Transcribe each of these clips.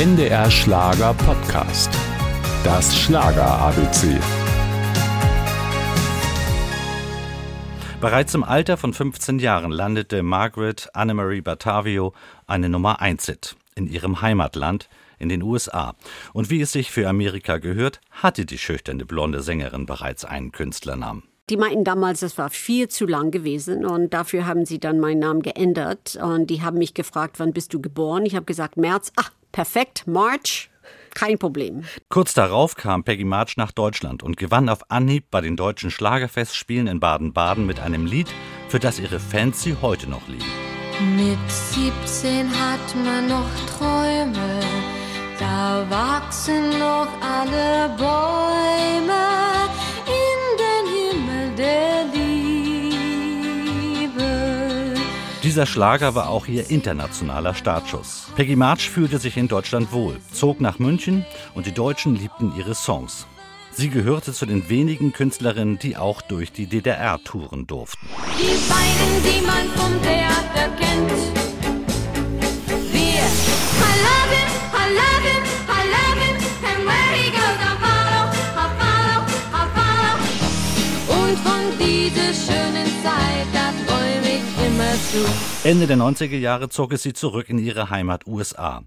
NDR Schlager Podcast. Das Schlager ABC. Bereits im Alter von 15 Jahren landete Margaret Annemarie Batavio eine Nummer 1 Hit in ihrem Heimatland in den USA. Und wie es sich für Amerika gehört, hatte die schüchterne blonde Sängerin bereits einen Künstlernamen. Die meinten damals, das war viel zu lang gewesen und dafür haben sie dann meinen Namen geändert und die haben mich gefragt, wann bist du geboren? Ich habe gesagt März. Ach, perfekt, March. Kein Problem. Kurz darauf kam Peggy March nach Deutschland und gewann auf Anhieb bei den deutschen Schlagerfestspielen in Baden-Baden mit einem Lied, für das ihre Fans sie heute noch lieben. Mit 17 hat man noch Träume, da wachsen noch alle Dieser Schlager war auch ihr internationaler Startschuss. Peggy March fühlte sich in Deutschland wohl, zog nach München und die Deutschen liebten ihre Songs. Sie gehörte zu den wenigen Künstlerinnen, die auch durch die DDR touren durften. Die beiden, die man vom Theater kennt. Wir, I follow, I follow, I follow. Und von dieser schönen Zeit, da träume ich. Ende der 90er Jahre zog es sie zurück in ihre Heimat USA.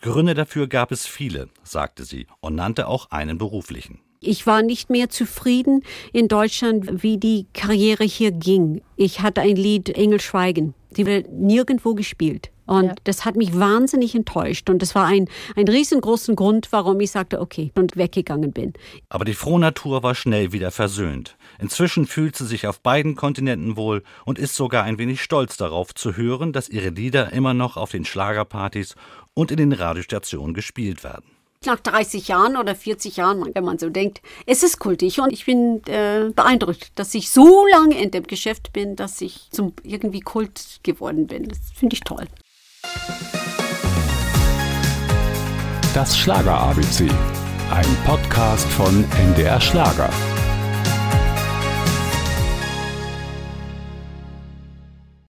Gründe dafür gab es viele, sagte sie und nannte auch einen beruflichen. Ich war nicht mehr zufrieden in Deutschland, wie die Karriere hier ging. Ich hatte ein Lied Engel Schweigen. Die wurde nirgendwo gespielt. Und ja. das hat mich wahnsinnig enttäuscht. Und das war ein, ein riesengroßen Grund, warum ich sagte, okay, und weggegangen bin. Aber die Frohnatur war schnell wieder versöhnt. Inzwischen fühlt sie sich auf beiden Kontinenten wohl und ist sogar ein wenig stolz darauf zu hören, dass ihre Lieder immer noch auf den Schlagerpartys und in den Radiostationen gespielt werden nach 30 Jahren oder 40 Jahren, wenn man so denkt, es ist kultig und ich bin äh, beeindruckt, dass ich so lange in dem Geschäft bin, dass ich zum irgendwie Kult geworden bin. Das finde ich toll. Das Schlager ABC, ein Podcast von NDR Schlager.